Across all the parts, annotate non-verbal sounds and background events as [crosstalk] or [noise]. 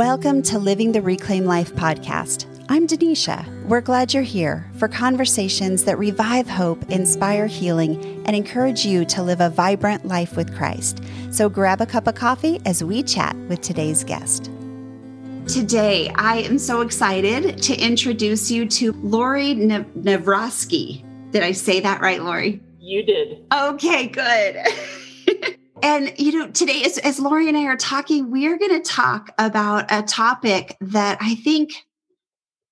Welcome to Living the Reclaim Life podcast. I'm Denisha. We're glad you're here for conversations that revive hope, inspire healing, and encourage you to live a vibrant life with Christ. So grab a cup of coffee as we chat with today's guest. Today, I am so excited to introduce you to Lori Navrosky. Did I say that right, Lori? You did. Okay, good. [laughs] And, you know, today, as, as Lori and I are talking, we are going to talk about a topic that I think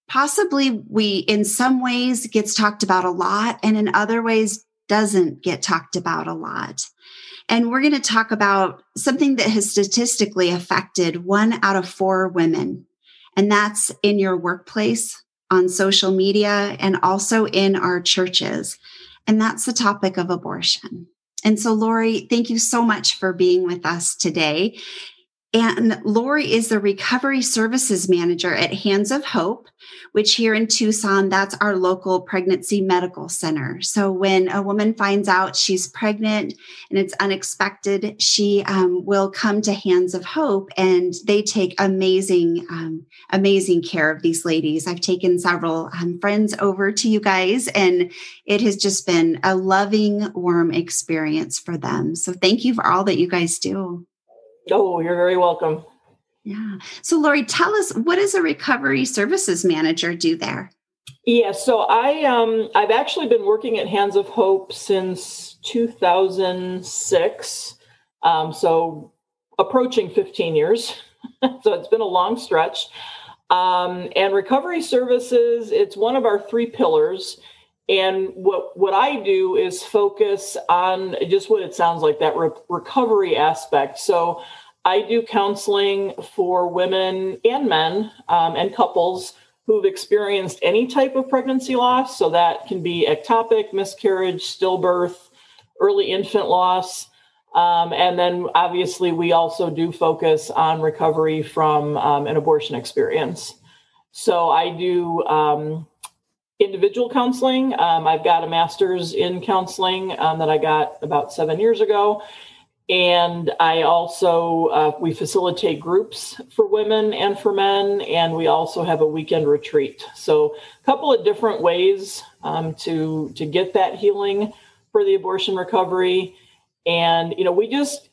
possibly we, in some ways, gets talked about a lot, and in other ways, doesn't get talked about a lot. And we're going to talk about something that has statistically affected one out of four women, and that's in your workplace, on social media, and also in our churches. And that's the topic of abortion. And so, Lori, thank you so much for being with us today. And Lori is the recovery services manager at Hands of Hope, which here in Tucson, that's our local pregnancy medical center. So when a woman finds out she's pregnant and it's unexpected, she um, will come to Hands of Hope and they take amazing, um, amazing care of these ladies. I've taken several um, friends over to you guys and it has just been a loving, warm experience for them. So thank you for all that you guys do. Oh, you're very welcome. Yeah. So, Lori, tell us what does a recovery services manager do there? Yeah, so I um I've actually been working at Hands of Hope since 2006. Um, so approaching 15 years. [laughs] so it's been a long stretch. Um, and recovery services, it's one of our three pillars. And what what I do is focus on just what it sounds like that re- recovery aspect. So I do counseling for women and men um, and couples who've experienced any type of pregnancy loss. So that can be ectopic, miscarriage, stillbirth, early infant loss. Um, and then obviously, we also do focus on recovery from um, an abortion experience. So I do um, individual counseling. Um, I've got a master's in counseling um, that I got about seven years ago. And I also, uh, we facilitate groups for women and for men, and we also have a weekend retreat. So, a couple of different ways um, to, to get that healing for the abortion recovery. And, you know, we just,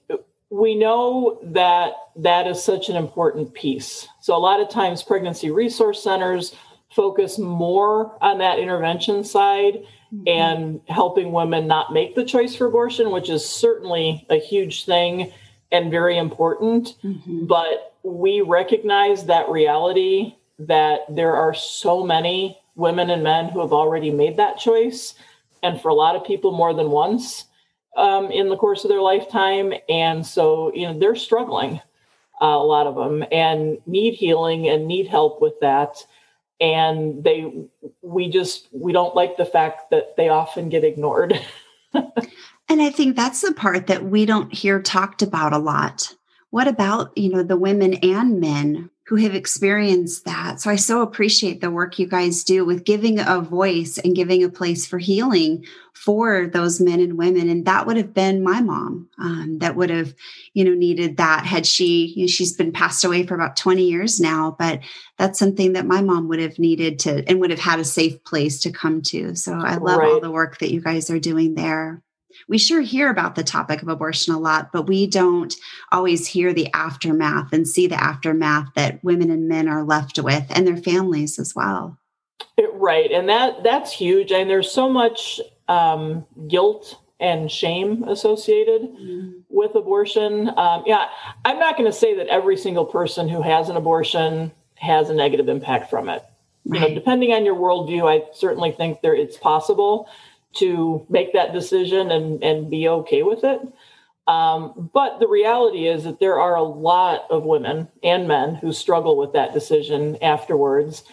we know that that is such an important piece. So, a lot of times, pregnancy resource centers focus more on that intervention side mm-hmm. and helping women not make the choice for abortion, which is certainly a huge thing and very important. Mm-hmm. But we recognize that reality that there are so many women and men who have already made that choice. And for a lot of people, more than once um, in the course of their lifetime. And so, you know, they're struggling, uh, a lot of them, and need healing and need help with that and they we just we don't like the fact that they often get ignored. [laughs] And i think that's the part that we don't hear talked about a lot. What about you know the women and men who have experienced that. So I so appreciate the work you guys do with giving a voice and giving a place for healing for those men and women. And that would have been my mom um, that would have, you know, needed that had she, you know, she's been passed away for about 20 years now, but that's something that my mom would have needed to and would have had a safe place to come to. So I love right. all the work that you guys are doing there we sure hear about the topic of abortion a lot, but we don't always hear the aftermath and see the aftermath that women and men are left with and their families as well. Right. And that that's huge. And there's so much um, guilt and shame associated mm-hmm. with abortion. Um, yeah, I'm not going to say that every single person who has an abortion has a negative impact from it. Right. You know, depending on your worldview, I certainly think there it's possible to make that decision and, and be okay with it. Um, but the reality is that there are a lot of women and men who struggle with that decision afterwards.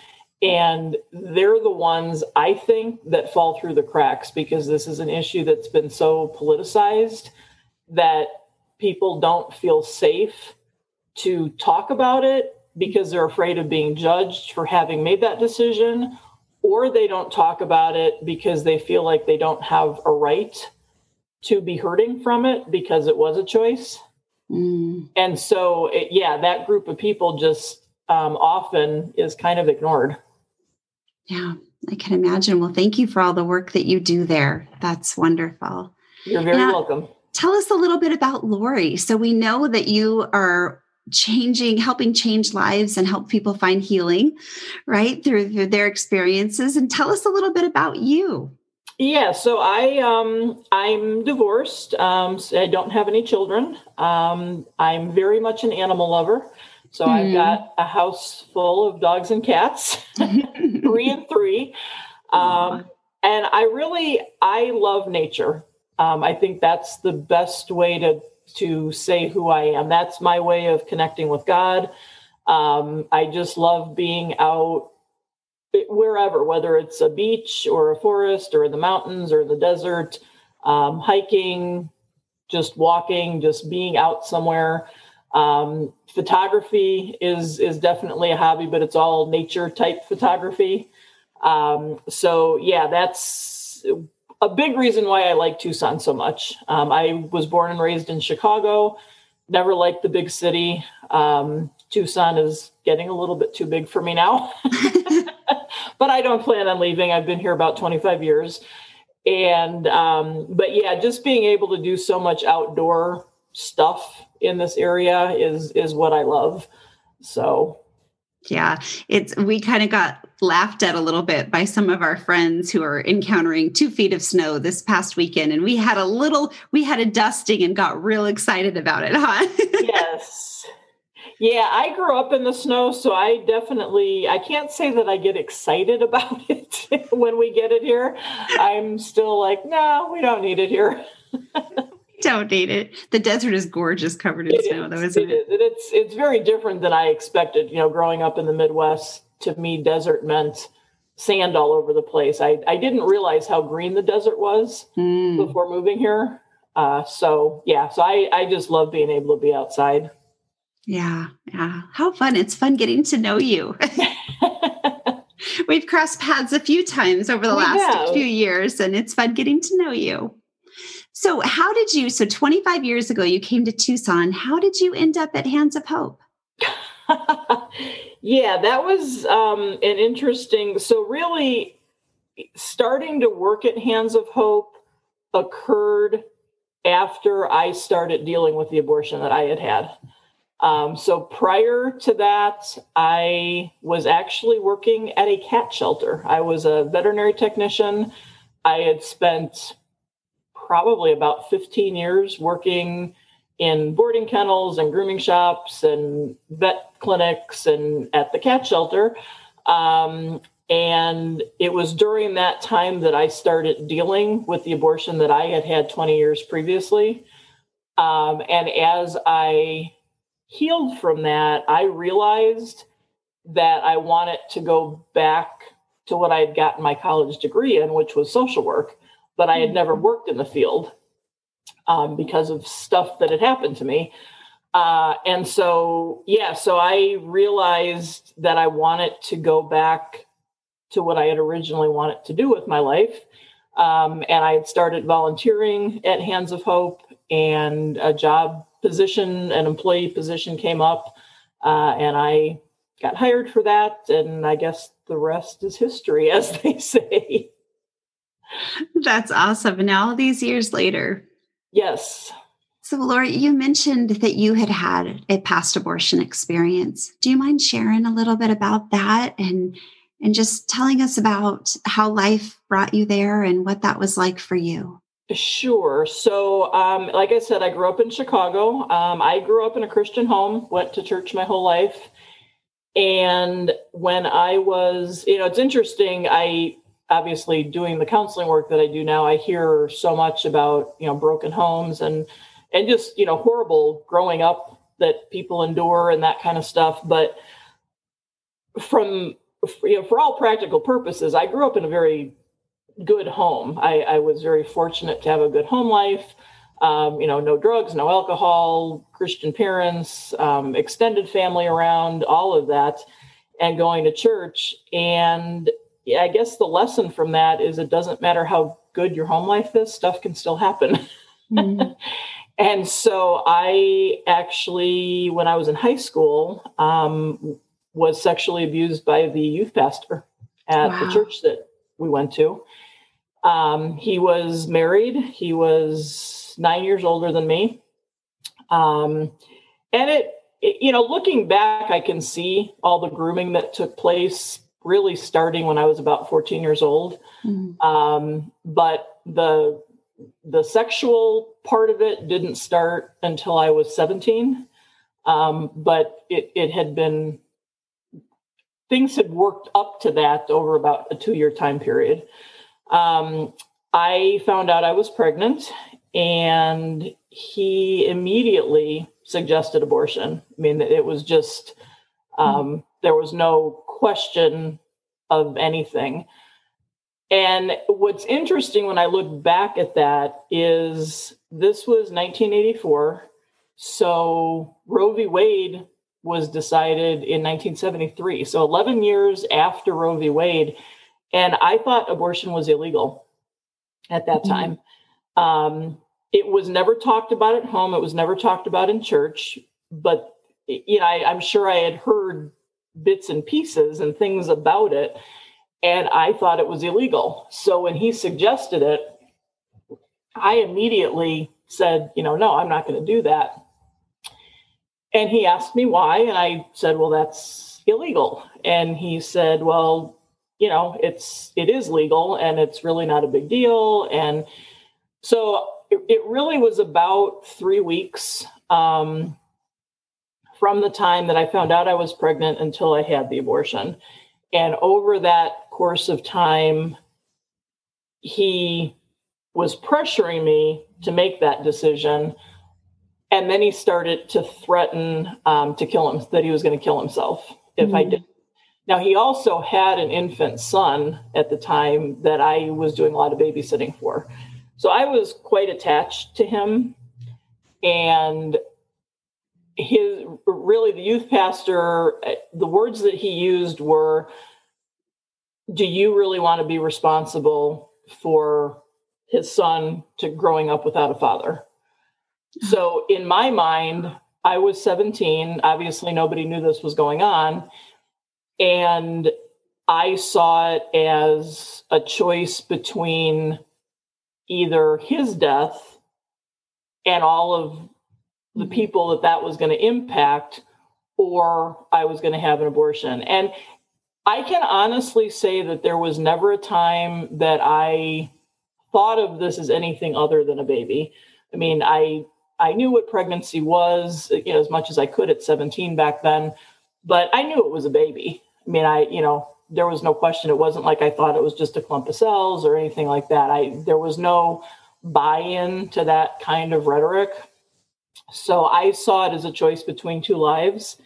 And they're the ones I think that fall through the cracks because this is an issue that's been so politicized that people don't feel safe to talk about it because they're afraid of being judged for having made that decision or they don't talk about it because they feel like they don't have a right to be hurting from it because it was a choice. Mm. And so, it, yeah, that group of people just um, often is kind of ignored. Yeah, I can imagine. Well, thank you for all the work that you do there. That's wonderful. You're very now, welcome. Tell us a little bit about Lori. So we know that you are changing helping change lives and help people find healing right through, through their experiences. And tell us a little bit about you. Yeah so i um i'm divorced um so i don't have any children. Um i'm very much an animal lover. So mm. i've hmm. got a house full of dogs and cats [laughs] three and three. [laughs] Um and i really i love nature. Um, i think that's the best way to to say who I am. That's my way of connecting with God. Um, I just love being out wherever, whether it's a beach or a forest or in the mountains or the desert, um, hiking, just walking, just being out somewhere. Um, photography is is definitely a hobby, but it's all nature type photography. Um, so yeah, that's a big reason why I like Tucson so much. Um, I was born and raised in Chicago, never liked the big city. Um, Tucson is getting a little bit too big for me now, [laughs] but I don't plan on leaving. I've been here about 25 years. And, um, but yeah, just being able to do so much outdoor stuff in this area is, is what I love. So yeah, it's we kind of got laughed at a little bit by some of our friends who are encountering two feet of snow this past weekend, and we had a little, we had a dusting and got real excited about it, huh? yes. [laughs] Yeah, I grew up in the snow, so I definitely I can't say that I get excited [laughs] about it when we get it here. I'm still like, no, we don't need it here. [laughs] don't need it. The desert is gorgeous, covered in it snow, is, though, isn't it? it? It's it's very different than I expected. You know, growing up in the Midwest, to me, desert meant sand all over the place. I I didn't realize how green the desert was mm. before moving here. Uh, so yeah, so I I just love being able to be outside. Yeah, yeah. How fun! It's fun getting to know you. [laughs] [laughs] We've crossed paths a few times over the we last have. few years, and it's fun getting to know you. So, how did you? So, 25 years ago, you came to Tucson. How did you end up at Hands of Hope? [laughs] yeah, that was um, an interesting. So, really, starting to work at Hands of Hope occurred after I started dealing with the abortion that I had had. Um, so prior to that, I was actually working at a cat shelter. I was a veterinary technician. I had spent probably about 15 years working in boarding kennels and grooming shops and vet clinics and at the cat shelter. Um, and it was during that time that I started dealing with the abortion that I had had 20 years previously. Um, and as I healed from that, I realized that I wanted to go back to what I had gotten my college degree in, which was social work but I had hmm. never worked in the field um, because of stuff that had happened to me. Uh, and so, yeah, so I realized that I wanted to go back to what I had originally wanted to do with my life. Um, and I had started volunteering at Hands of Hope, and a job position, an employee position came up, uh, and I got hired for that. And I guess the rest is history, [laughs] as they say. That's awesome. And all these years later. Yes. So, Lori, you mentioned that you had had a past abortion experience. Do you mind sharing a little bit about that and and just telling us about how life brought you there and what that was like for you? Sure. So, um, like I said, I grew up in Chicago. Um, I grew up in a Christian home, went to church my whole life. And when I was, you know, it's interesting. I obviously doing the counseling work that I do now, I hear so much about, you know, broken homes and and just, you know, horrible growing up that people endure and that kind of stuff. But from you know, for all practical purposes, I grew up in a very good home. I, I was very fortunate to have a good home life. Um, you know, no drugs, no alcohol, Christian parents, um, extended family around, all of that, and going to church. And yeah, I guess the lesson from that is it doesn't matter how good your home life is, stuff can still happen. Mm-hmm. [laughs] and so I actually, when I was in high school, um, was sexually abused by the youth pastor at wow. the church that we went to. Um, he was married. He was nine years older than me. Um, and it, it, you know, looking back, I can see all the grooming that took place really starting when I was about 14 years old. Mm-hmm. Um, but the the sexual part of it didn't start until I was 17. Um, but it, it had been things had worked up to that over about a two year time period. Um, I found out I was pregnant and he immediately suggested abortion. I mean, it was just, um, there was no question of anything. And what's interesting when I look back at that is this was 1984. So Roe v. Wade was decided in 1973. So 11 years after Roe v. Wade. And I thought abortion was illegal at that mm-hmm. time. Mm-hmm. Um, it was never talked about at home, it was never talked about in church. But, you know, I, I'm sure I had heard bits and pieces and things about it. And I thought it was illegal. So when he suggested it, I immediately said, you know, no, I'm not going to do that. And he asked me why. And I said, well, that's illegal. And he said, well, you know, it's, it is legal and it's really not a big deal. And so it, it really was about three weeks um, from the time that I found out I was pregnant until I had the abortion. And over that course of time, he was pressuring me to make that decision and then he started to threaten um, to kill him that he was going to kill himself if mm-hmm. i did now he also had an infant son at the time that i was doing a lot of babysitting for so i was quite attached to him and his really the youth pastor uh, the words that he used were do you really want to be responsible for his son to growing up without a father so in my mind, I was 17. Obviously, nobody knew this was going on. And I saw it as a choice between either his death and all of the mm-hmm. people that that was going to impact, or I was going to have an abortion. And I can honestly say that there was never a time that I thought of this as anything other than a baby. I mean, I I knew what pregnancy was, you know, as much as I could at 17 back then, but I knew it was a baby. I mean, I, you know, there was no question. It wasn't like I thought it was just a clump of cells or anything like that. I there was no buy-in to that kind of rhetoric. So I saw it as a choice between two lives,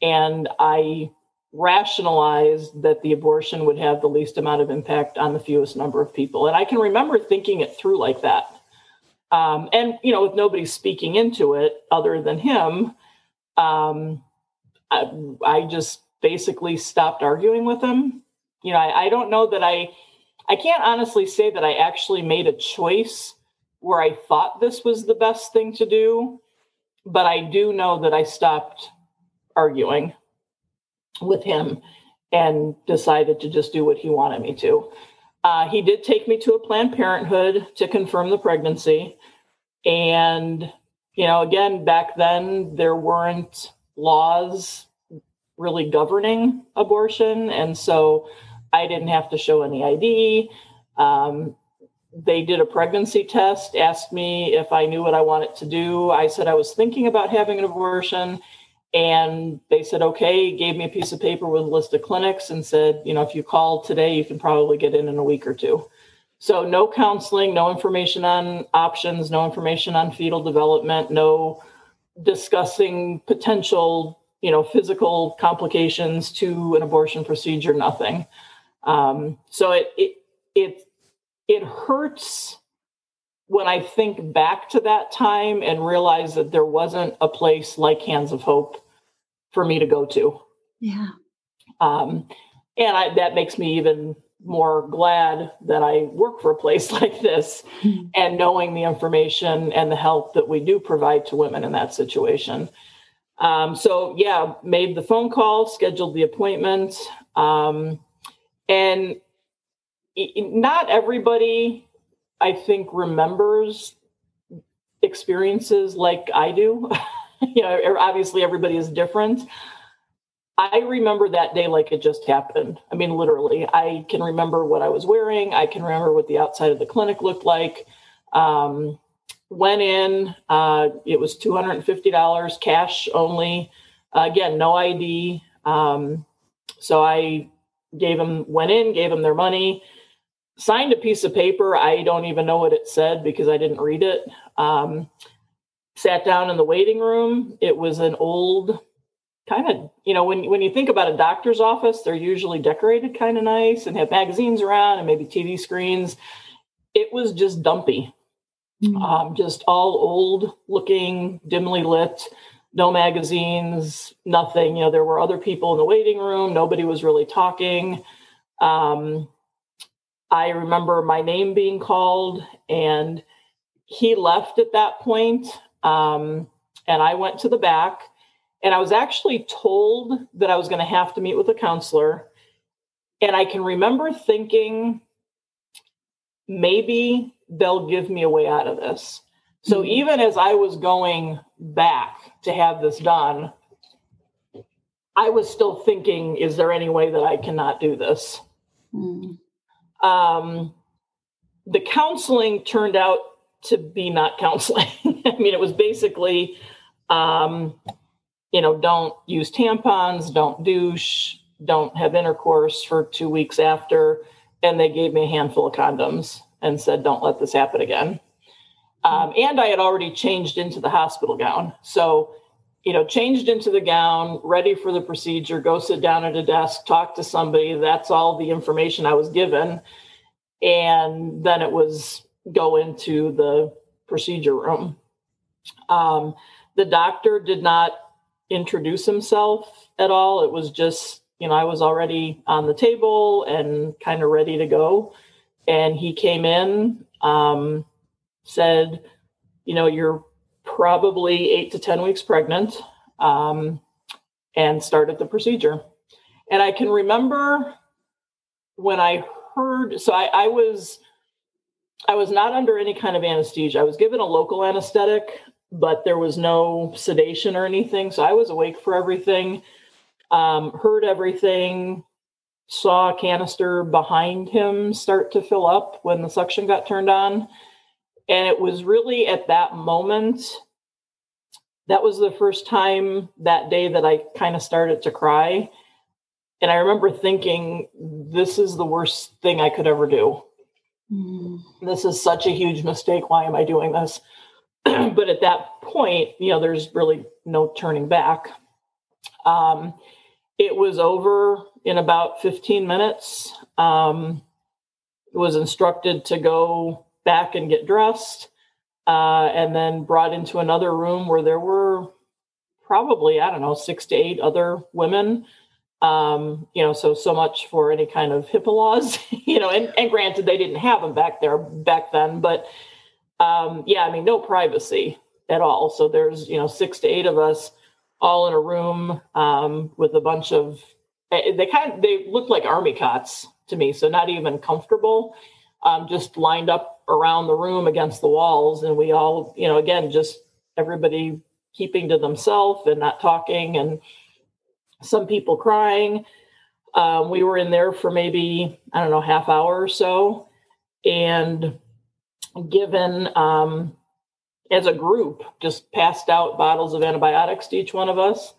and I rationalized that the abortion would have the least amount of impact on the fewest number of people. And I can remember thinking it through like that. Um, and you know, with nobody speaking into it other than him, um, I, I, just basically stopped arguing with him. You know, I, I don't know that I, I can't honestly say that I actually made a choice where I thought this was the best thing to do, but I do know that I stopped arguing with him and decided to just do what he wanted me to. Uh, he did take me to a Planned Parenthood to confirm the pregnancy. And, you know, again, back then there weren't laws really governing abortion. And so I didn't have to show any ID. Um, they did a pregnancy test, asked me if I knew what I wanted to do. I said I was thinking about having an abortion. And they said, okay, gave me a piece of paper with a list of clinics and said, you know, if you call today, you can probably get in in a week or two. So, no counseling, no information on options, no information on fetal development, no discussing potential, you know, physical complications to an abortion procedure, nothing. Um, so it it it it hurts when I think back to that time and realize that there wasn't a place like Hands of Hope for me to go to. Yeah. Um, and I, that makes me even more glad that I work for a place [laughs] like this mm-hmm. and knowing the information and the help that we do provide to women in that situation. Um, so yeah, made the phone call, scheduled the appointment, um, and not everybody, I think, remembers experiences like I do. [laughs] you know, obviously everybody is different. I remember that day like it just happened. I mean, literally, I can remember what I was wearing. I can remember what the outside of the clinic looked like. Um, went in, uh, it was $250 cash only. Uh, again, no ID. Um, so I gave them, went in, gave them their money, signed a piece of paper. I don't even know what it said because I didn't read it. Um, sat down in the waiting room. It was an old kind of, you know, when, when you think about a doctor's office, they're usually decorated kind of nice and have magazines around and maybe TV screens. It was just dumpy mm-hmm. um, just all old looking, dimly lit, no magazines, nothing. You know, there were other people in the waiting room. Nobody was really talking. Um, I remember my name being called, and he left at that point. Um, and I went to the back, and I was actually told that I was going to have to meet with a counselor. And I can remember thinking, maybe they'll give me a way out of this. So mm-hmm. even as I was going back to have this done, I was still thinking, is there any way that I cannot do this? Mm. Um, the counseling turned out to be not counseling. [laughs] I mean, it was basically, um, you know, don't use tampons, don't douche, don't have intercourse for two weeks after. And they gave me a handful of condoms and said, don't let this happen again. Um, and I had already changed into the hospital gown. So, you know, changed into the gown, ready for the procedure, go sit down at a desk, talk to somebody. That's all the information I was given. And then it was go into the procedure room. Um, the doctor did not introduce himself at all. It was just, you know, I was already on the table and kind of ready to go and he came in, um, said, you know, you're probably eight to 10 weeks pregnant, um, and started the procedure. And I can remember when I heard, so I, I was, I was not under any kind of anesthesia. I was given a local anesthetic, but there was no sedation or anything. So I was awake for everything, um, heard everything, saw a canister behind him start to fill up when the suction got turned on. And it was really at that moment, that was the first time that day that I kind of started to cry. And I remember thinking, this is the worst thing I could ever do. Mm. This is such a huge mistake. Why am I doing this? [clears throat] but at that point, you know, there's really no turning back. Um, it was over in about 15 minutes. Um, was instructed to go back and get dressed, uh, and then brought into another room where there were probably I don't know six to eight other women. Um, you know, so so much for any kind of HIPAA laws. [laughs] you know, and, and granted they didn't have them back there back then, but um, yeah, I mean no privacy at all. So there's you know six to eight of us all in a room um, with a bunch of eh, they kind of they looked like army cots to me so not even comfortable um, just lined up around the room against the walls and we all you know again just everybody keeping to themselves and not talking and some people crying um, we were in there for maybe i don't know half hour or so and given um, as a group just passed out bottles of antibiotics to each one of us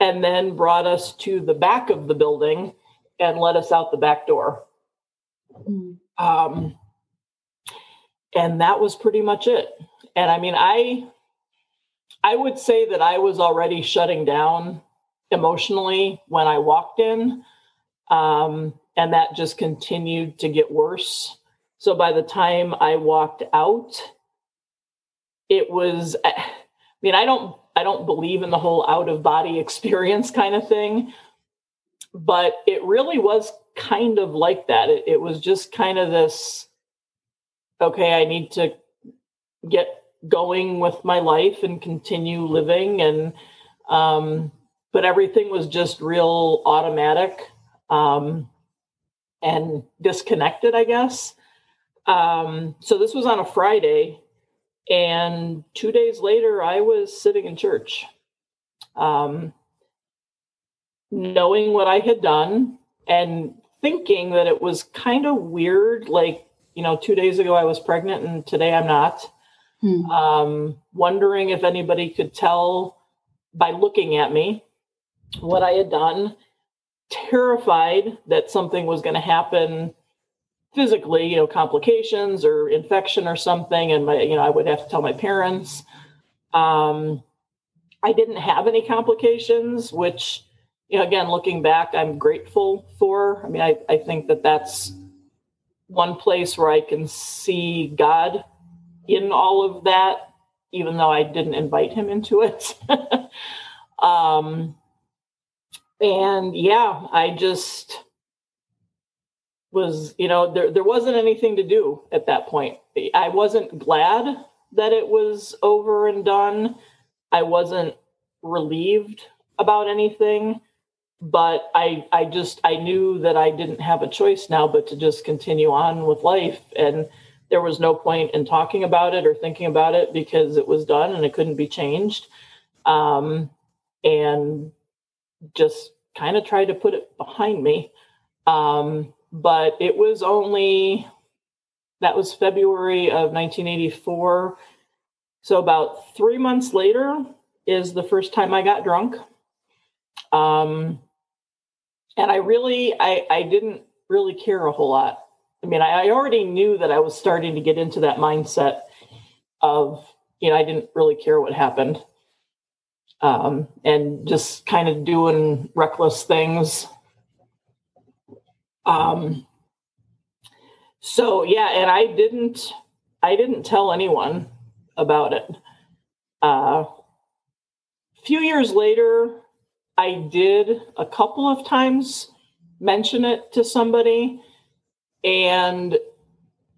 and then brought us to the back of the building and let us out the back door. Mm. Um, and that was pretty much it. And I mean, I I would say that I was already shutting down emotionally when I walked in, um, and that just continued to get worse. So by the time I walked out, it was i mean i don't i don't believe in the whole out of body [laughs] experience kind of thing but it really was kind of like that it, it was just kind of this okay i need to get going with my life and continue living and Um, but everything was just real automatic um, and disconnected, I guess. Um, so this was on a Friday, and two days later, I was sitting in church, um, knowing what I had done and thinking that it was kind of weird. Like, you know, two days ago I was pregnant, and today I'm not. Hmm. Um, wondering if anybody could tell by looking at me what I had done, terrified that something was going to happen physically, you know, complications or infection or something, and my, you know, I would have to tell my parents. Um, I didn't have any complications, which, you know, again, looking back, I'm grateful for. I mean, I, I think that that's one place where I can see God in all of that, even though I didn't invite him into it. [laughs] um, and yeah, I just was, you know, there, there wasn't anything to do at that point. I wasn't glad that it was over and done. I wasn't relieved about anything, but I, I just, I knew that I didn't have a choice now but to just continue on with life. And there was no point in talking about it or thinking about it because it was done and it couldn't be changed. Um, and just kind of tried to put it behind me. Um, but it was only that was February of 1984. So about three months later is the first time I got drunk. Um, and I really, I, I didn't really care a whole lot. I mean, I, I already knew that I was starting to get into that mindset of, you know, I didn't really care what happened. Um, and just kind of doing reckless things um, so yeah, and I didn't, I didn't tell anyone about it. Uh, a few years later, I did a couple of times mention it to somebody, and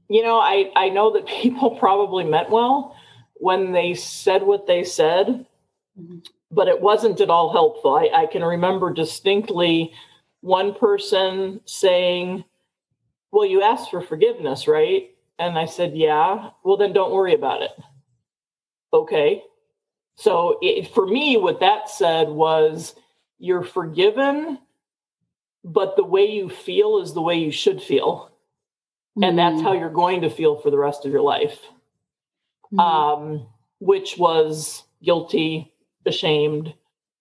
you know, I I know that [laughs] people probably meant well when they said what they said, but it wasn't at all helpful. I, I can remember distinctly one person saying, Well, you asked for forgiveness, right? And I said, Yeah. Well, then don't worry about it. Okay. So it, for me, what that said was, You're forgiven, but the way you feel is the way you should feel. Mm-hmm. And that's how mm. you're going to feel for the rest of your life. Mm-hmm. Um, which was guilty, ashamed,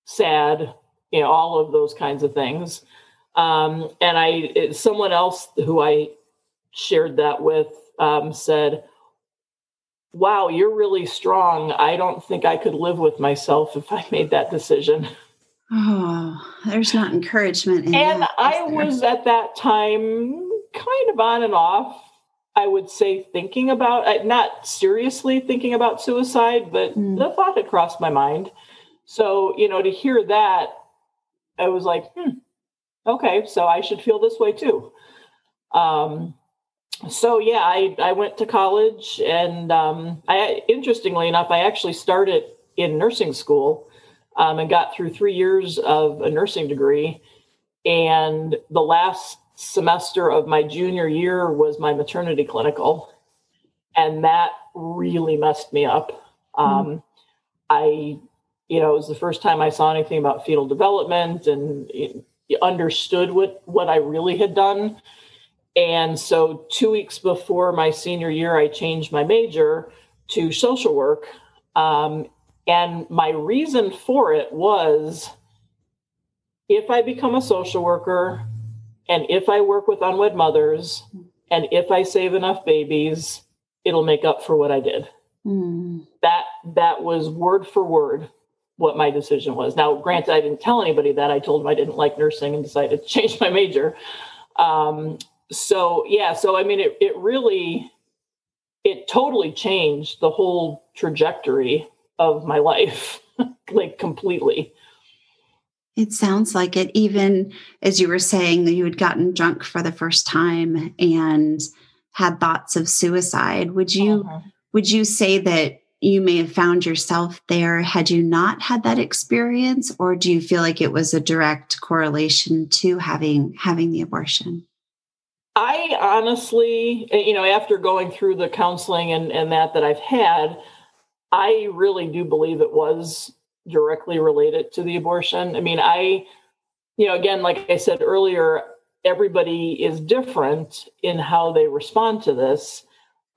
sad, you know, all of those kinds of things. Um, and I, it, someone else who I shared that with um, said, Wow, you're really strong. I don't think I could live with myself if I made that decision. [laughs] Oh, there's not encouragement. and that, I was at that time kind of on and off. I would say thinking about, uh, not seriously thinking about suicide, but mm. the thought had crossed my mind. So, you know, to hear that, I was like, hmm, okay, so I should feel this way too. Um, so yeah, I, I went to college and um, I, interestingly enough, I actually started in nursing school um, and got through three years of a nursing degree. And the last semester of my junior year was my maternity clinical. And that really messed me up. mm I, you know, it was the first time I saw anything about fetal development and understood what what I really had done. And so 2 weeks before my senior year I changed my major to social work. Um, and my reason for it was if I become a social worker and if I work with unwed mothers and if I save enough babies, it'll make up for what I did. Mm. That that was word for word what my decision was. Now, granted, I didn't tell anybody that. I told them I didn't like nursing and decided to [laughs] change my major. Um, so yeah, so I mean, it it really, it totally changed the whole trajectory of my life, [laughs] like completely. It sounds like it. Even as you were saying that you had gotten drunk for the first time and had thoughts of suicide, would you uh-huh. would you say that you may have found yourself there had you not had that experience or do you feel like it was a direct correlation to having having the abortion i honestly you know after going through the counseling and, and that that i've had i really do believe it was directly related to the abortion i mean i you know again like i said earlier everybody is different in how they respond to this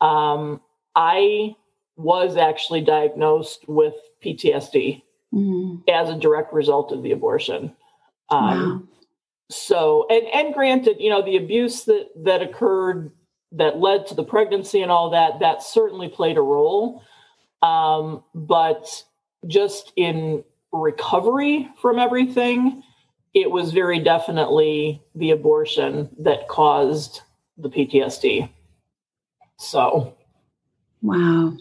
um, i was actually diagnosed with PTSD mm-hmm. as a direct result of the abortion. Um, wow. So, and and granted, you know, the abuse that that occurred that led to the pregnancy and all that that certainly played a role. Um, but just in recovery from everything, it was very definitely the abortion that caused the PTSD. So, wow.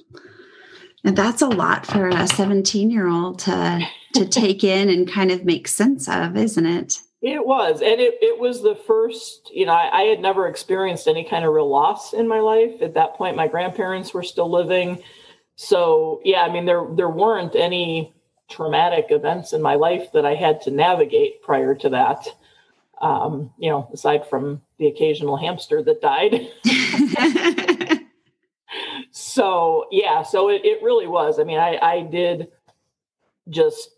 And that's a lot for a 17 year old to to [laughs] take in and kind of make sense of, isn't it? It was. And it, it was the first, you know, I, I, had never experienced any kind of real loss in my life. At that point, my grandparents were still living. So yeah, I mean there there weren't any traumatic events in my life that I had to navigate prior to that. Um, you know, aside from the occasional hamster that died. [laughs] so yeah, so it, it really was. I mean, I, I did just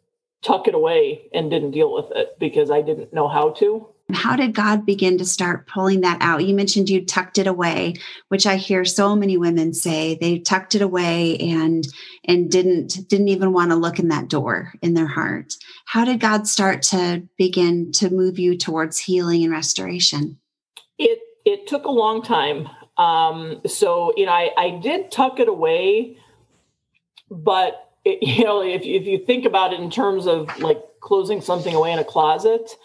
tuck it away and didn't deal with it because I didn't know how to. How did God begin to start pulling that out? You mentioned you tucked it away, which I hear so many women say they tucked it away and and didn't didn't even want to look in that door in their heart. How did God start to begin to move you towards healing and restoration? It it took a long time. Um, so, you know, I, I did tuck it away, but, it, [laughs] you know, if, if you think about it in terms of like closing something away in a closet,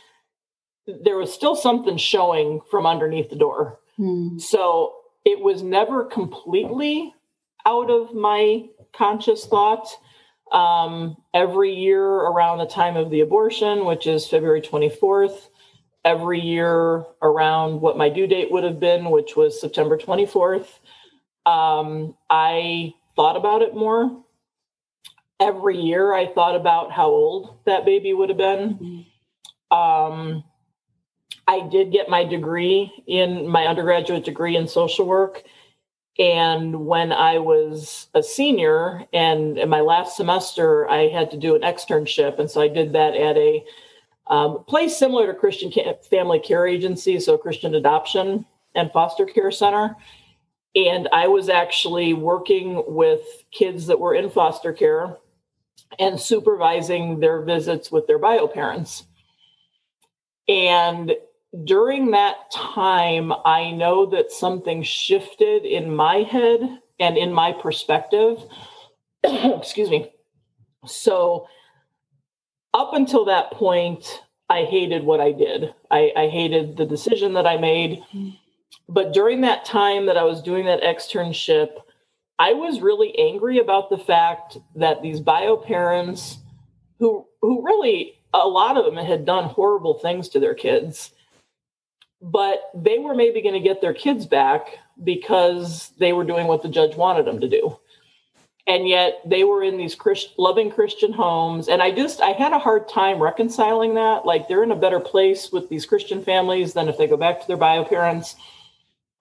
there was still something showing from underneath the door. Hmm. So it was never completely out of my conscious thought. Um, every year around the time of the abortion, which is February 24th, every year around what my due date would have been, which was September 24th. Um, I thought about it more. Every year, I thought about how old that baby would have been. Um, I did get my degree in my undergraduate degree in social work. And when I was a senior and in my last semester, I had to do an externship. And so I did that at a um, place similar to Christian Family Care Agency, so Christian Adoption and Foster Care Center. And I was actually working with kids that were in foster care and supervising their visits with their bio parents. And during that time, I know that something shifted in my head and in my perspective. [clears throat] Excuse me. So, up until that point, I hated what I did. I, I hated the decision that I made. But during that time that I was doing that externship, I was really angry about the fact that these bio parents who who really a lot of them had done horrible things to their kids but they were maybe going to get their kids back because they were doing what the judge wanted them to do. And yet they were in these Christ, loving christian homes and i just i had a hard time reconciling that. Like they're in a better place with these christian families than if they go back to their bio parents.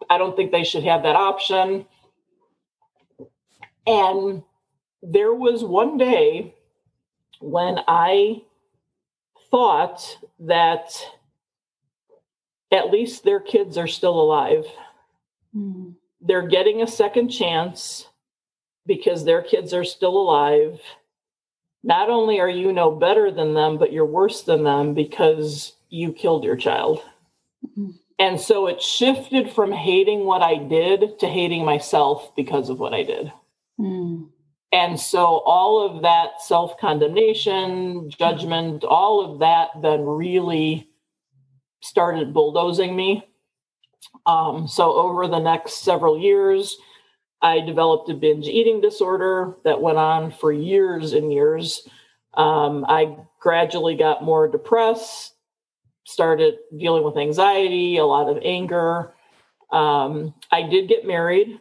I don't think they should have that option. And there was one day when i thought that at least their kids are still alive mm. they're getting a second chance because their kids are still alive. Not only are you no better than them, but you're worse than them because you killed your child. Mm-hmm. And so it shifted from hating what I did to hating myself because of what I did. Mm. And so all of that self condemnation, judgment, all of that then really started bulldozing me. Um, so over the next several years, I developed a binge eating disorder that went on for years and years. Um, I gradually got more depressed, started dealing with anxiety, a lot of anger. Um, I did get married.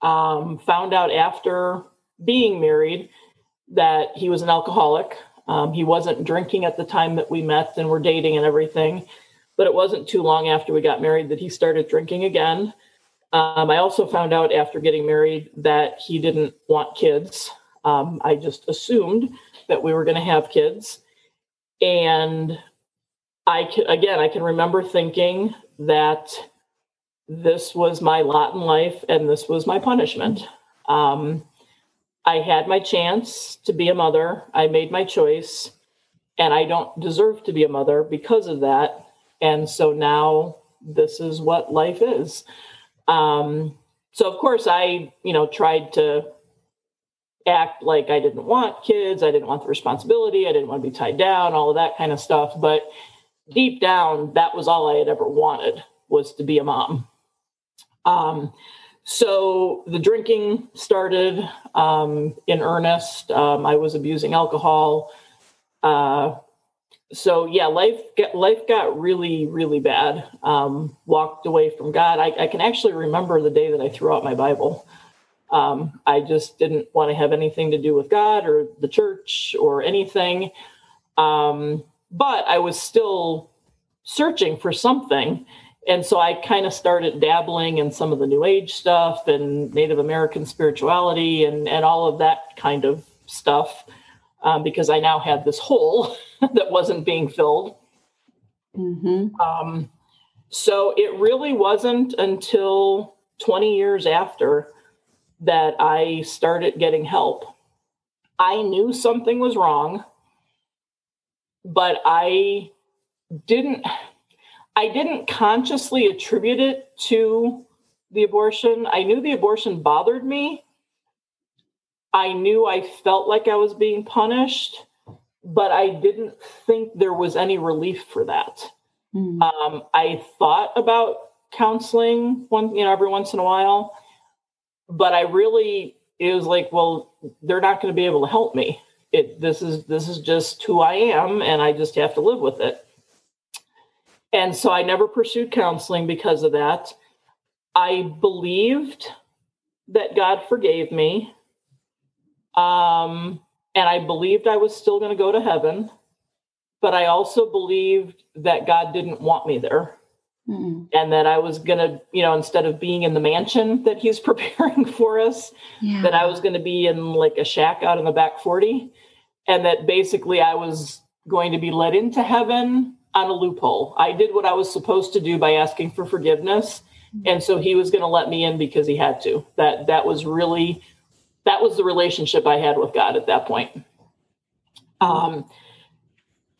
Um, found out after being married that he was an alcoholic. Um, he wasn't drinking at the time that we met and were dating and everything. But it wasn't too long after we got married that he started drinking again. Um, I also found out after getting married that he didn't want kids. Um, I just assumed that we were going to have kids. And I can, again, I can remember thinking that this was my lot in life and this was my punishment. Um, I had my chance to be a mother. I made my choice, and I don't deserve to be a mother because of that. And so now this is what life is. Um, so of course I, you know, tried to act like I didn't want kids, I didn't want the responsibility, I didn't want to be tied down, all of that kind of stuff. But deep down, that was all I had ever wanted was to be a mom. Um, so the drinking started um, in earnest. Um, I was abusing alcohol. Uh, so yeah, life life got really really bad. Um, walked away from God. I, I, can actually remember the day that I threw out my Bible. Um, I just didn't want to have anything to do with God or the church or anything. Um, but I was still searching for something, and so I kind of started dabbling in some of the New Age stuff and Native American spirituality and and all of that kind of stuff um, because I now had this hole [laughs] that wasn't being filled. Mm-hmm. Um, so it really wasn't until 20 years after that I started getting help. I knew something was wrong, but I didn't I didn't consciously attribute it to the abortion. I knew the abortion bothered me, I knew I felt like I was being punished, but I didn't think there was any relief for that. Mm. Um, I thought about counseling one, you know, every once in a while, but I really it was like, well, they're not going to be able to help me. It this is this is just who I am, and I just have to live with it. And so I never pursued counseling because of that. I believed that God forgave me um, and I believed I was still going to go to heaven, but I also believed that God didn't want me there. mm And that I was going to, you know, instead of being in the mansion [laughs] that he's preparing for us, yeah. that I was going to be in like a shack out in the back 40. And that basically I was going to be led into heaven on a loophole. I did what I was supposed to do by asking for forgiveness. Mm-hmm. And so he was going to let me in because he had to. That that was really that was the relationship I had with God at that point. Um,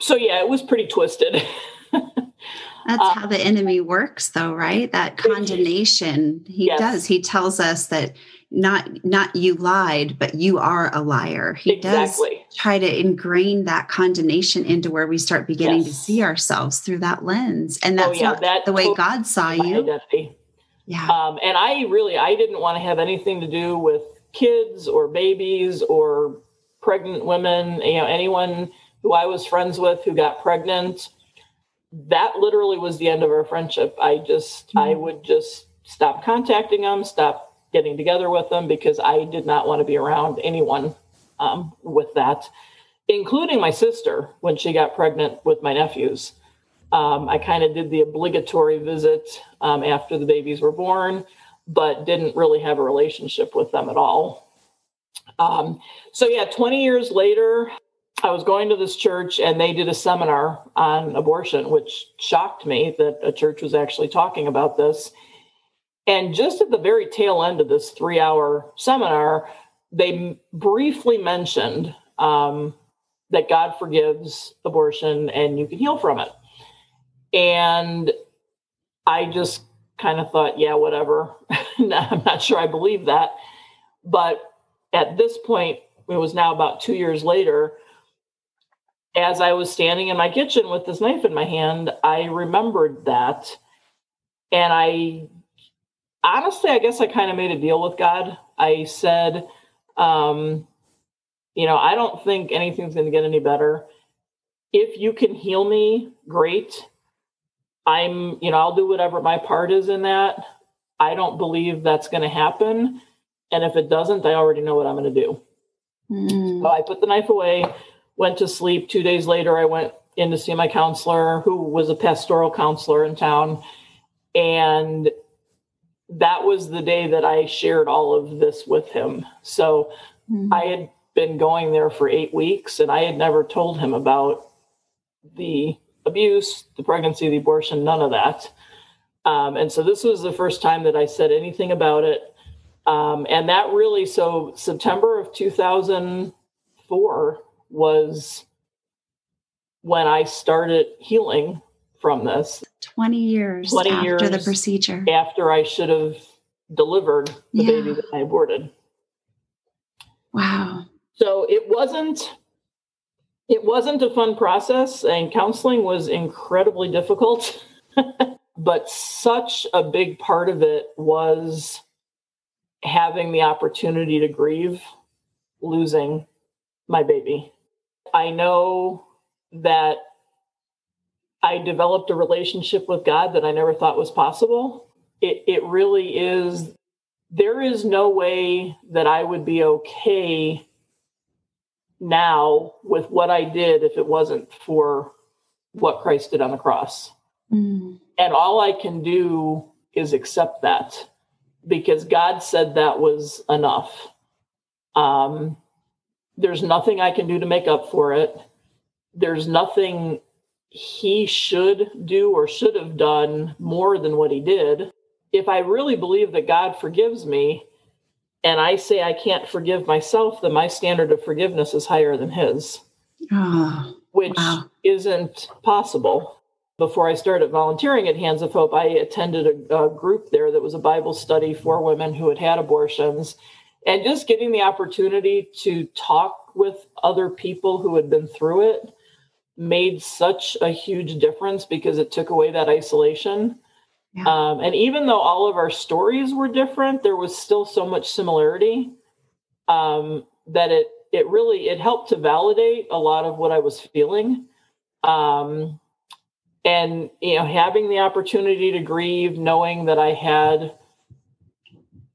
so yeah, it was pretty twisted. [laughs] That's uh, how the enemy works though, right? That condemnation. He yes. does. He tells us that not not you lied, but you are a liar. He exactly. does try to ingrain that condemnation into where we start beginning yes. to see ourselves through that lens. And that's oh, yeah, not that the way God saw you. Identity. Yeah. Um, and I really I didn't want to have anything to do with kids or babies or pregnant women, you know, anyone who I was friends with who got pregnant, that literally was the end of our friendship. I just, mm-hmm. I would just stop contacting them, stop getting together with them because I did not want to be around anyone um, with that, including my sister when she got pregnant with my nephews. Um, I kind of did the obligatory visit um, after the babies were born but didn't really have a relationship with them at all. Um, so, yeah, 20 years later, I was going to this church and they did a seminar on abortion, which shocked me that a church was actually talking about this. And just at the very tail end of this three hour seminar, they briefly mentioned um, that God forgives abortion and you can heal from it. And I just kind of thought, yeah, whatever. [laughs] I'm not sure I believe that. But at this point, it was now about two years later, as I was standing in my kitchen with this knife in my hand, I remembered that. And I honestly, I guess I kind of made a deal with God. I said, um, you know, I don't think anything's going to get any better. If you can heal me, great. I'm, you know, I'll do whatever my part is in that. I don't believe that's going to happen. And if it doesn't, I already know what I'm going to do. Mm. So I put the knife away, went to sleep. Two days later, I went in to see my counselor, who was a pastoral counselor in town. And that was the day that I shared all of this with him. So mm. I had been going there for eight weeks and I had never told him about the abuse, the pregnancy, the abortion, none of that. Um, and so this was the first time that I said anything about it. Um, and that really, so September of 2004 was when I started healing from this. 20 years 20 after years the procedure. After I should have delivered the yeah. baby that I aborted. Wow. So it wasn't it wasn't a fun process and counseling was incredibly difficult. [laughs] but such a big part of it was having the opportunity to grieve losing my baby. I know that I developed a relationship with God that I never thought was possible. It, it really is, there is no way that I would be okay now with what I did if it wasn't for what Christ did on the cross. Mm. And all I can do is accept that because God said that was enough. Um, there's nothing I can do to make up for it. There's nothing he should do or should have done more than what he did. If I really believe that God forgives me and I say I can't forgive myself, then my standard of forgiveness is higher than his, oh, which wow. isn't possible. Before I started volunteering at Hands of Hope, I attended a, a group there that was a Bible study for women who had had abortions. And just getting the opportunity to talk with other people who had been through it made such a huge difference because it took away that isolation. Yeah. Um, and even though all of our stories were different, there was still so much similarity um, that it it really it helped to validate a lot of what I was feeling. Um, and you know, having the opportunity to grieve, knowing that I had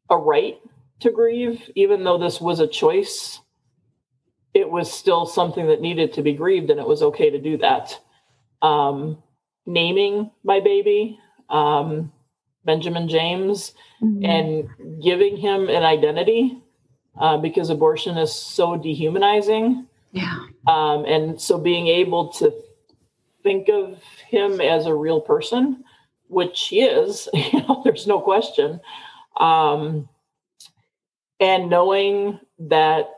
a right to grieve, even though this was a choice it was still something that needed to be grieved and it was okay to do that. Um, naming my baby, um, Benjamin James, mm-hmm. and giving him an identity uh, because abortion is so dehumanizing. Yeah. Um, and so being able to think of him as a real person, which he is, [laughs] you know, there's no question. Um, and knowing that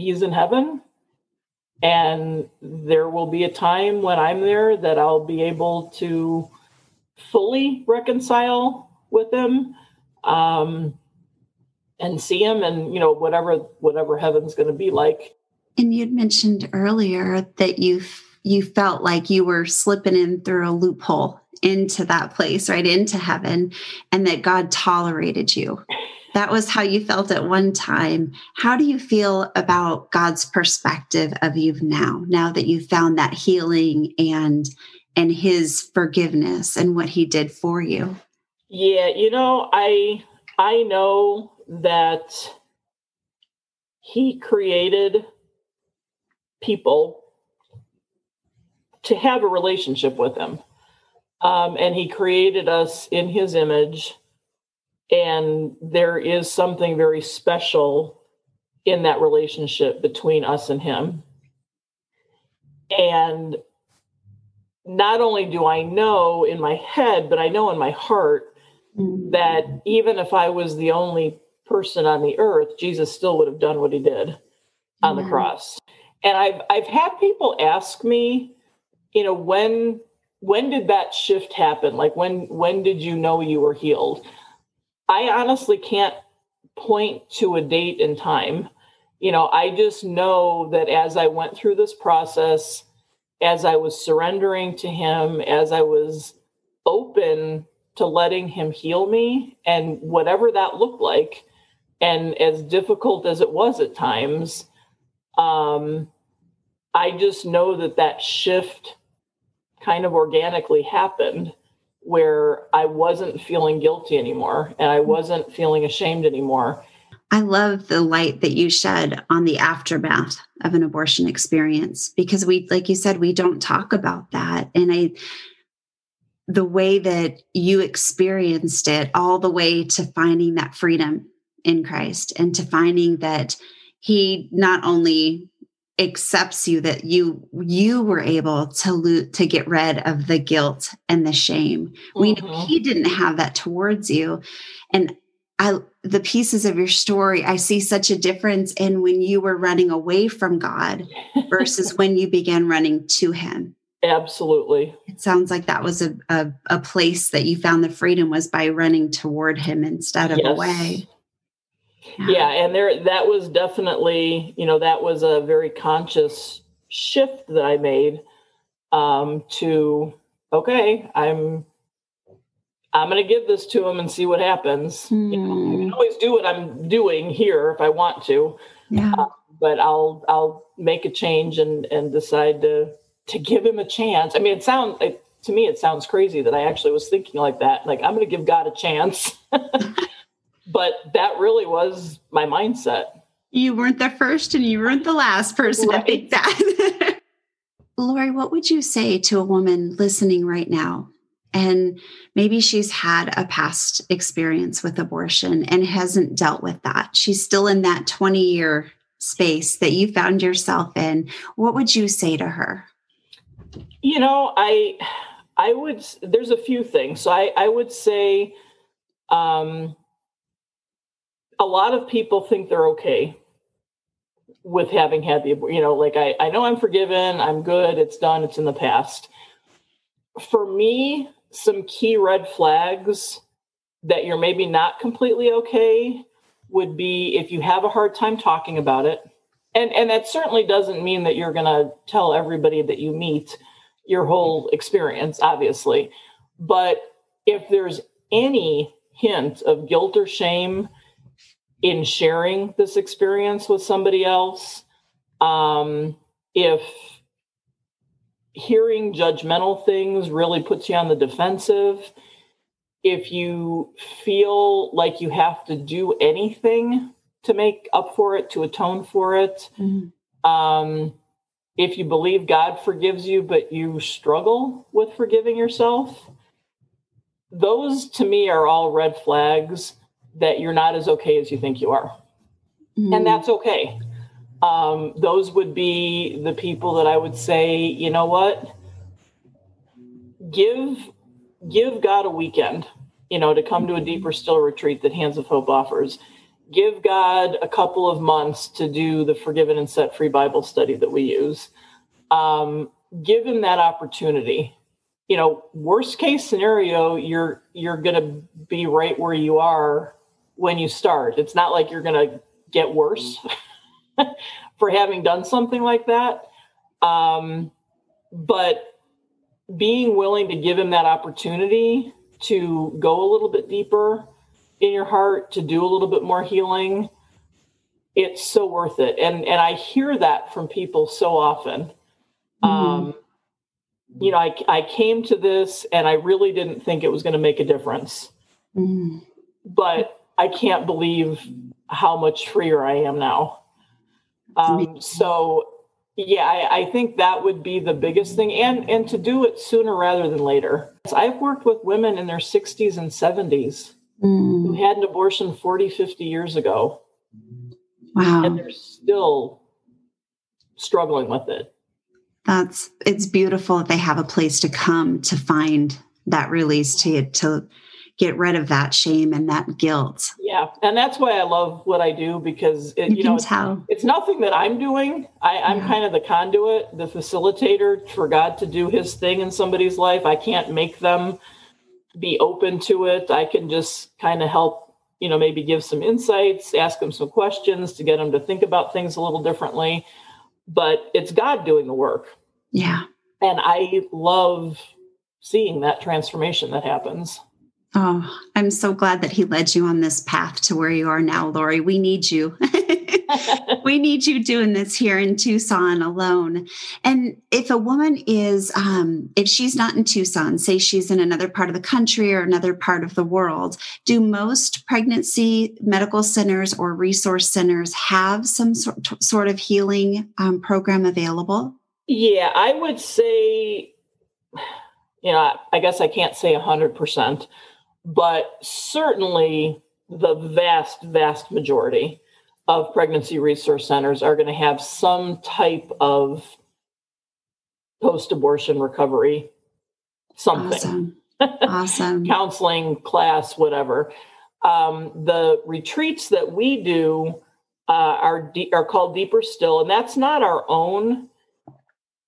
he's in heaven and there will be a time when i'm there that i'll be able to fully reconcile with him um, and see him and you know whatever whatever heaven's going to be like. And you'd mentioned earlier that you you felt like you were slipping in through a loophole into that place right into heaven and that god tolerated you that was how you felt at one time. How do you feel about God's perspective of you now, now that you found that healing and and his forgiveness and what he did for you? Yeah, you know, I I know that he created people to have a relationship with him. Um, and he created us in his image and there is something very special in that relationship between us and him. And not only do I know in my head, but I know in my heart mm-hmm. that even if I was the only person on the earth, Jesus still would have done what he did on the cross. And I've I've had people ask me, you know, when when did that shift happen? Like when when did you know you were healed? I honestly can't point to a date and time. You know, I just know that as I went through this process, as I was surrendering to Him, as I was open to letting Him heal me, and whatever that looked like, and as difficult as it was at times, um, I just know that that shift kind of organically happened where I wasn't feeling guilty anymore and I wasn't feeling ashamed anymore. I love the light that you shed on the aftermath of an abortion experience because we, like you said, we don't talk about that. And I, the way that you experienced it, all the way to finding that freedom in Christ and to finding that He not only accepts you that you you were able to lo- to get rid of the guilt and the shame mm-hmm. we know mm-hmm. he didn't have that towards you and i the pieces of your story i see such a difference in when you were running away from god versus [laughs] when you began running to him absolutely it sounds like that was a, a, a place that you found the freedom was by running toward him instead of yes. away yeah. and there that was definitely you know that was a very conscious shift that i made um to okay i'm i'm going to give this to him and see what happens mm. you know, i can hmm. always do what i'm doing here if i want to yeah. Uh, but i'll i'll make a change and and decide to to give him a chance i mean it sounds it, to me it sounds crazy that i actually was thinking like that like i'm going to give god a chance [laughs] but that really was my mindset. You weren't the first and you weren't the last person right. to think that. [laughs] Lori, what would you say to a woman listening right now? And maybe she's had a past experience with abortion and hasn't dealt with that. She's still in that 20 year space that you found yourself in. What would you say to her? You know, I I would there's a few things. So I I would say um a lot of people think they're okay with having had the you know like I, I know i'm forgiven i'm good it's done it's in the past. For me some key red flags that you're maybe not completely okay would be if you have a hard time talking about it. And and that certainly doesn't mean that you're going to tell everybody that you meet your whole experience obviously. But if there's any hint of guilt or shame in sharing this experience with somebody else. Um, if hearing judgmental things really puts you on the defensive, if you feel like you have to do anything to make up for it, to atone for it, mm-hmm. um, if you believe God forgives you, but you struggle with forgiving yourself, those to me are all red flags that you're not as okay as you think you are. Mm. And that's okay. Um, those would be the people that I would say, you know what? Give give God a weekend, you know, to come to a deeper still retreat that Hands of Hope offers. Give God a couple of months to do the Forgiven and Set Free Bible study that we use. Um, give him that opportunity you know worst case scenario you're you're going to be right where you are when you start. It's not like you're going to get worse [laughs] for having done something like that. Um, but being willing to give him that opportunity to go a little bit deeper in your heart, to do a little bit more healing, it's so worth it. And and I hear that from people so often. Mm-hmm. Um, you know, I, I came to this and I really didn't think it was going to make a difference. Mm-hmm. But I can't believe how much freer I am now. Um, so yeah, I, I, think that would be the biggest thing, and and to do it sooner rather than later. I've worked with women in their 60s and 70s mm. who had an abortion 40, 50 years ago. Wow. And they're still struggling with it. That's it's beautiful that they have a place to come to find that release to to get rid of that shame and that guilt. Yeah, and that's why I love what I do because it, you, you know it's, it's, nothing that I'm doing. I, am yeah. kind of the conduit, the facilitator for God to do His thing in somebody's life. I can't make them be open to it. I can just kind of help, you know, maybe give some insights, ask them some questions to get them to think about things a little differently. But it's God doing the work. Yeah, and I love seeing that transformation that happens. Oh, I'm so glad that he led you on this path to where you are now, Lori. We need you. [laughs] we need you doing this here in Tucson alone. And if a woman is, um, if she's not in Tucson, say she's in another part of the country or another part of the world, do most pregnancy medical centers or resource centers have some sort, sort of healing um, program available? Yeah, I would say, you know, I guess I can't say 100%, but certainly the vast, vast majority of pregnancy resource centers are going to have some type of post abortion recovery, something. Awesome. [laughs] awesome. Counseling, class, whatever. Um, the retreats that we do uh, are, de- are called Deeper Still, and that's not our own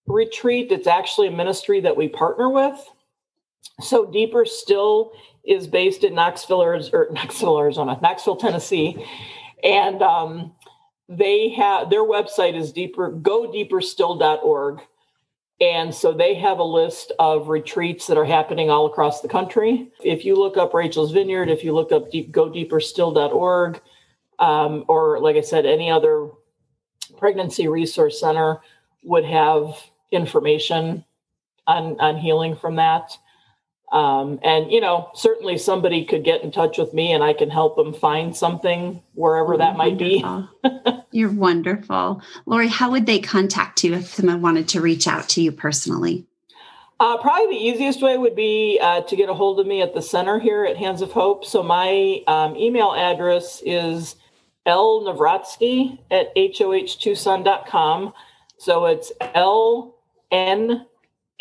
retreat. It's actually a ministry that we partner with. So Deeper Still is based in Knoxville, or Knoxville, Arizona, Knoxville, Tennessee, and um, they have their website is deeper go deeperstill.org and so they have a list of retreats that are happening all across the country. If you look up rachel's vineyard if you look up deep, go deeperstill.org um, or like i said any other pregnancy resource center would have information on on healing from that um, and you know, certainly somebody could get in touch with me, and I can help them find something wherever that might be. [laughs] You're wonderful, Lori. How would they contact you if someone wanted to reach out to you personally? Uh, probably the easiest way would be uh, to get a hold of me at the center here at Hands of Hope. So my um, email address is lnavrodtzke at hohtucson.com. So it's L N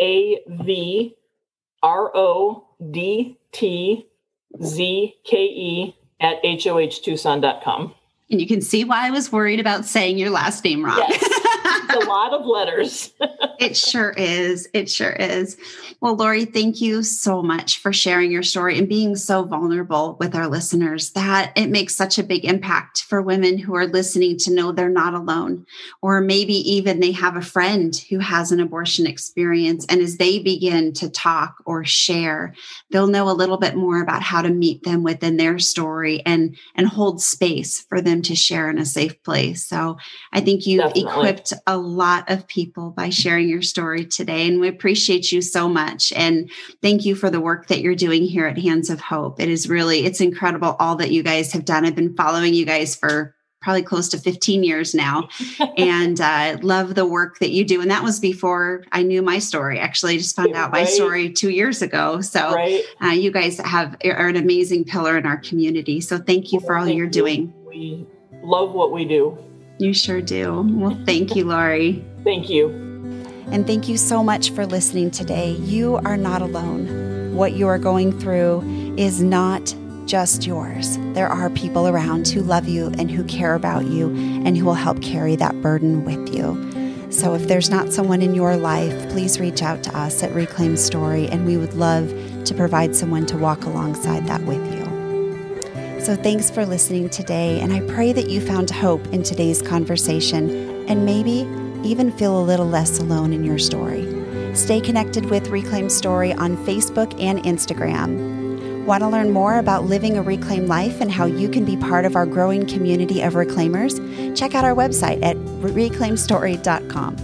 A V R O D T Z K E at hohtucson.com. And you can see why I was worried about saying your last name wrong. Yes. A lot of letters. [laughs] it sure is. It sure is. Well, Lori, thank you so much for sharing your story and being so vulnerable with our listeners. That it makes such a big impact for women who are listening to know they're not alone, or maybe even they have a friend who has an abortion experience. And as they begin to talk or share, they'll know a little bit more about how to meet them within their story and, and hold space for them to share in a safe place. So I think you've Definitely. equipped a lot of people by sharing your story today. And we appreciate you so much. And thank you for the work that you're doing here at Hands of Hope. It is really, it's incredible all that you guys have done. I've been following you guys for probably close to 15 years now [laughs] and uh, love the work that you do and that was before i knew my story actually I just found out right. my story two years ago so right. uh, you guys have are an amazing pillar in our community so thank you well, for all you're you. doing we love what we do you sure do. Well, thank you, Lori. [laughs] Thank you. And thank you so much for listening today. You are not alone. What you are going through is not just yours. There are people around who love you and who care about you and who will help carry that burden with you. So if there's not someone in your life, please reach out to us at Reclaim Story, and we would love to provide someone to walk alongside that with you. So thanks for listening today, and I pray that you found hope in today's conversation and maybe even feel a little less alone in your story. Stay connected with Reclaim Story on Facebook and Instagram. Want to learn more about living a reclaimed life and how you can be part of our growing community of reclaimers? Check out our website at reclaimstory.com.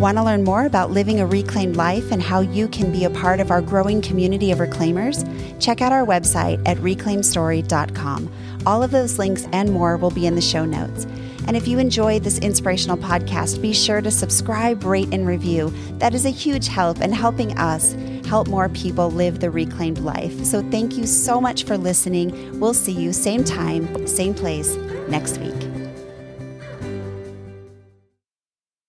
Want to learn more about living a reclaimed life and how you can be a part of our growing community of reclaimers? Check out our website at reclaimstory.com. All of those links and more will be in the show notes. And if you enjoyed this inspirational podcast, be sure to subscribe, rate, and review. That is a huge help in helping us help more people live the reclaimed life. So thank you so much for listening. We'll see you same time, same place next week.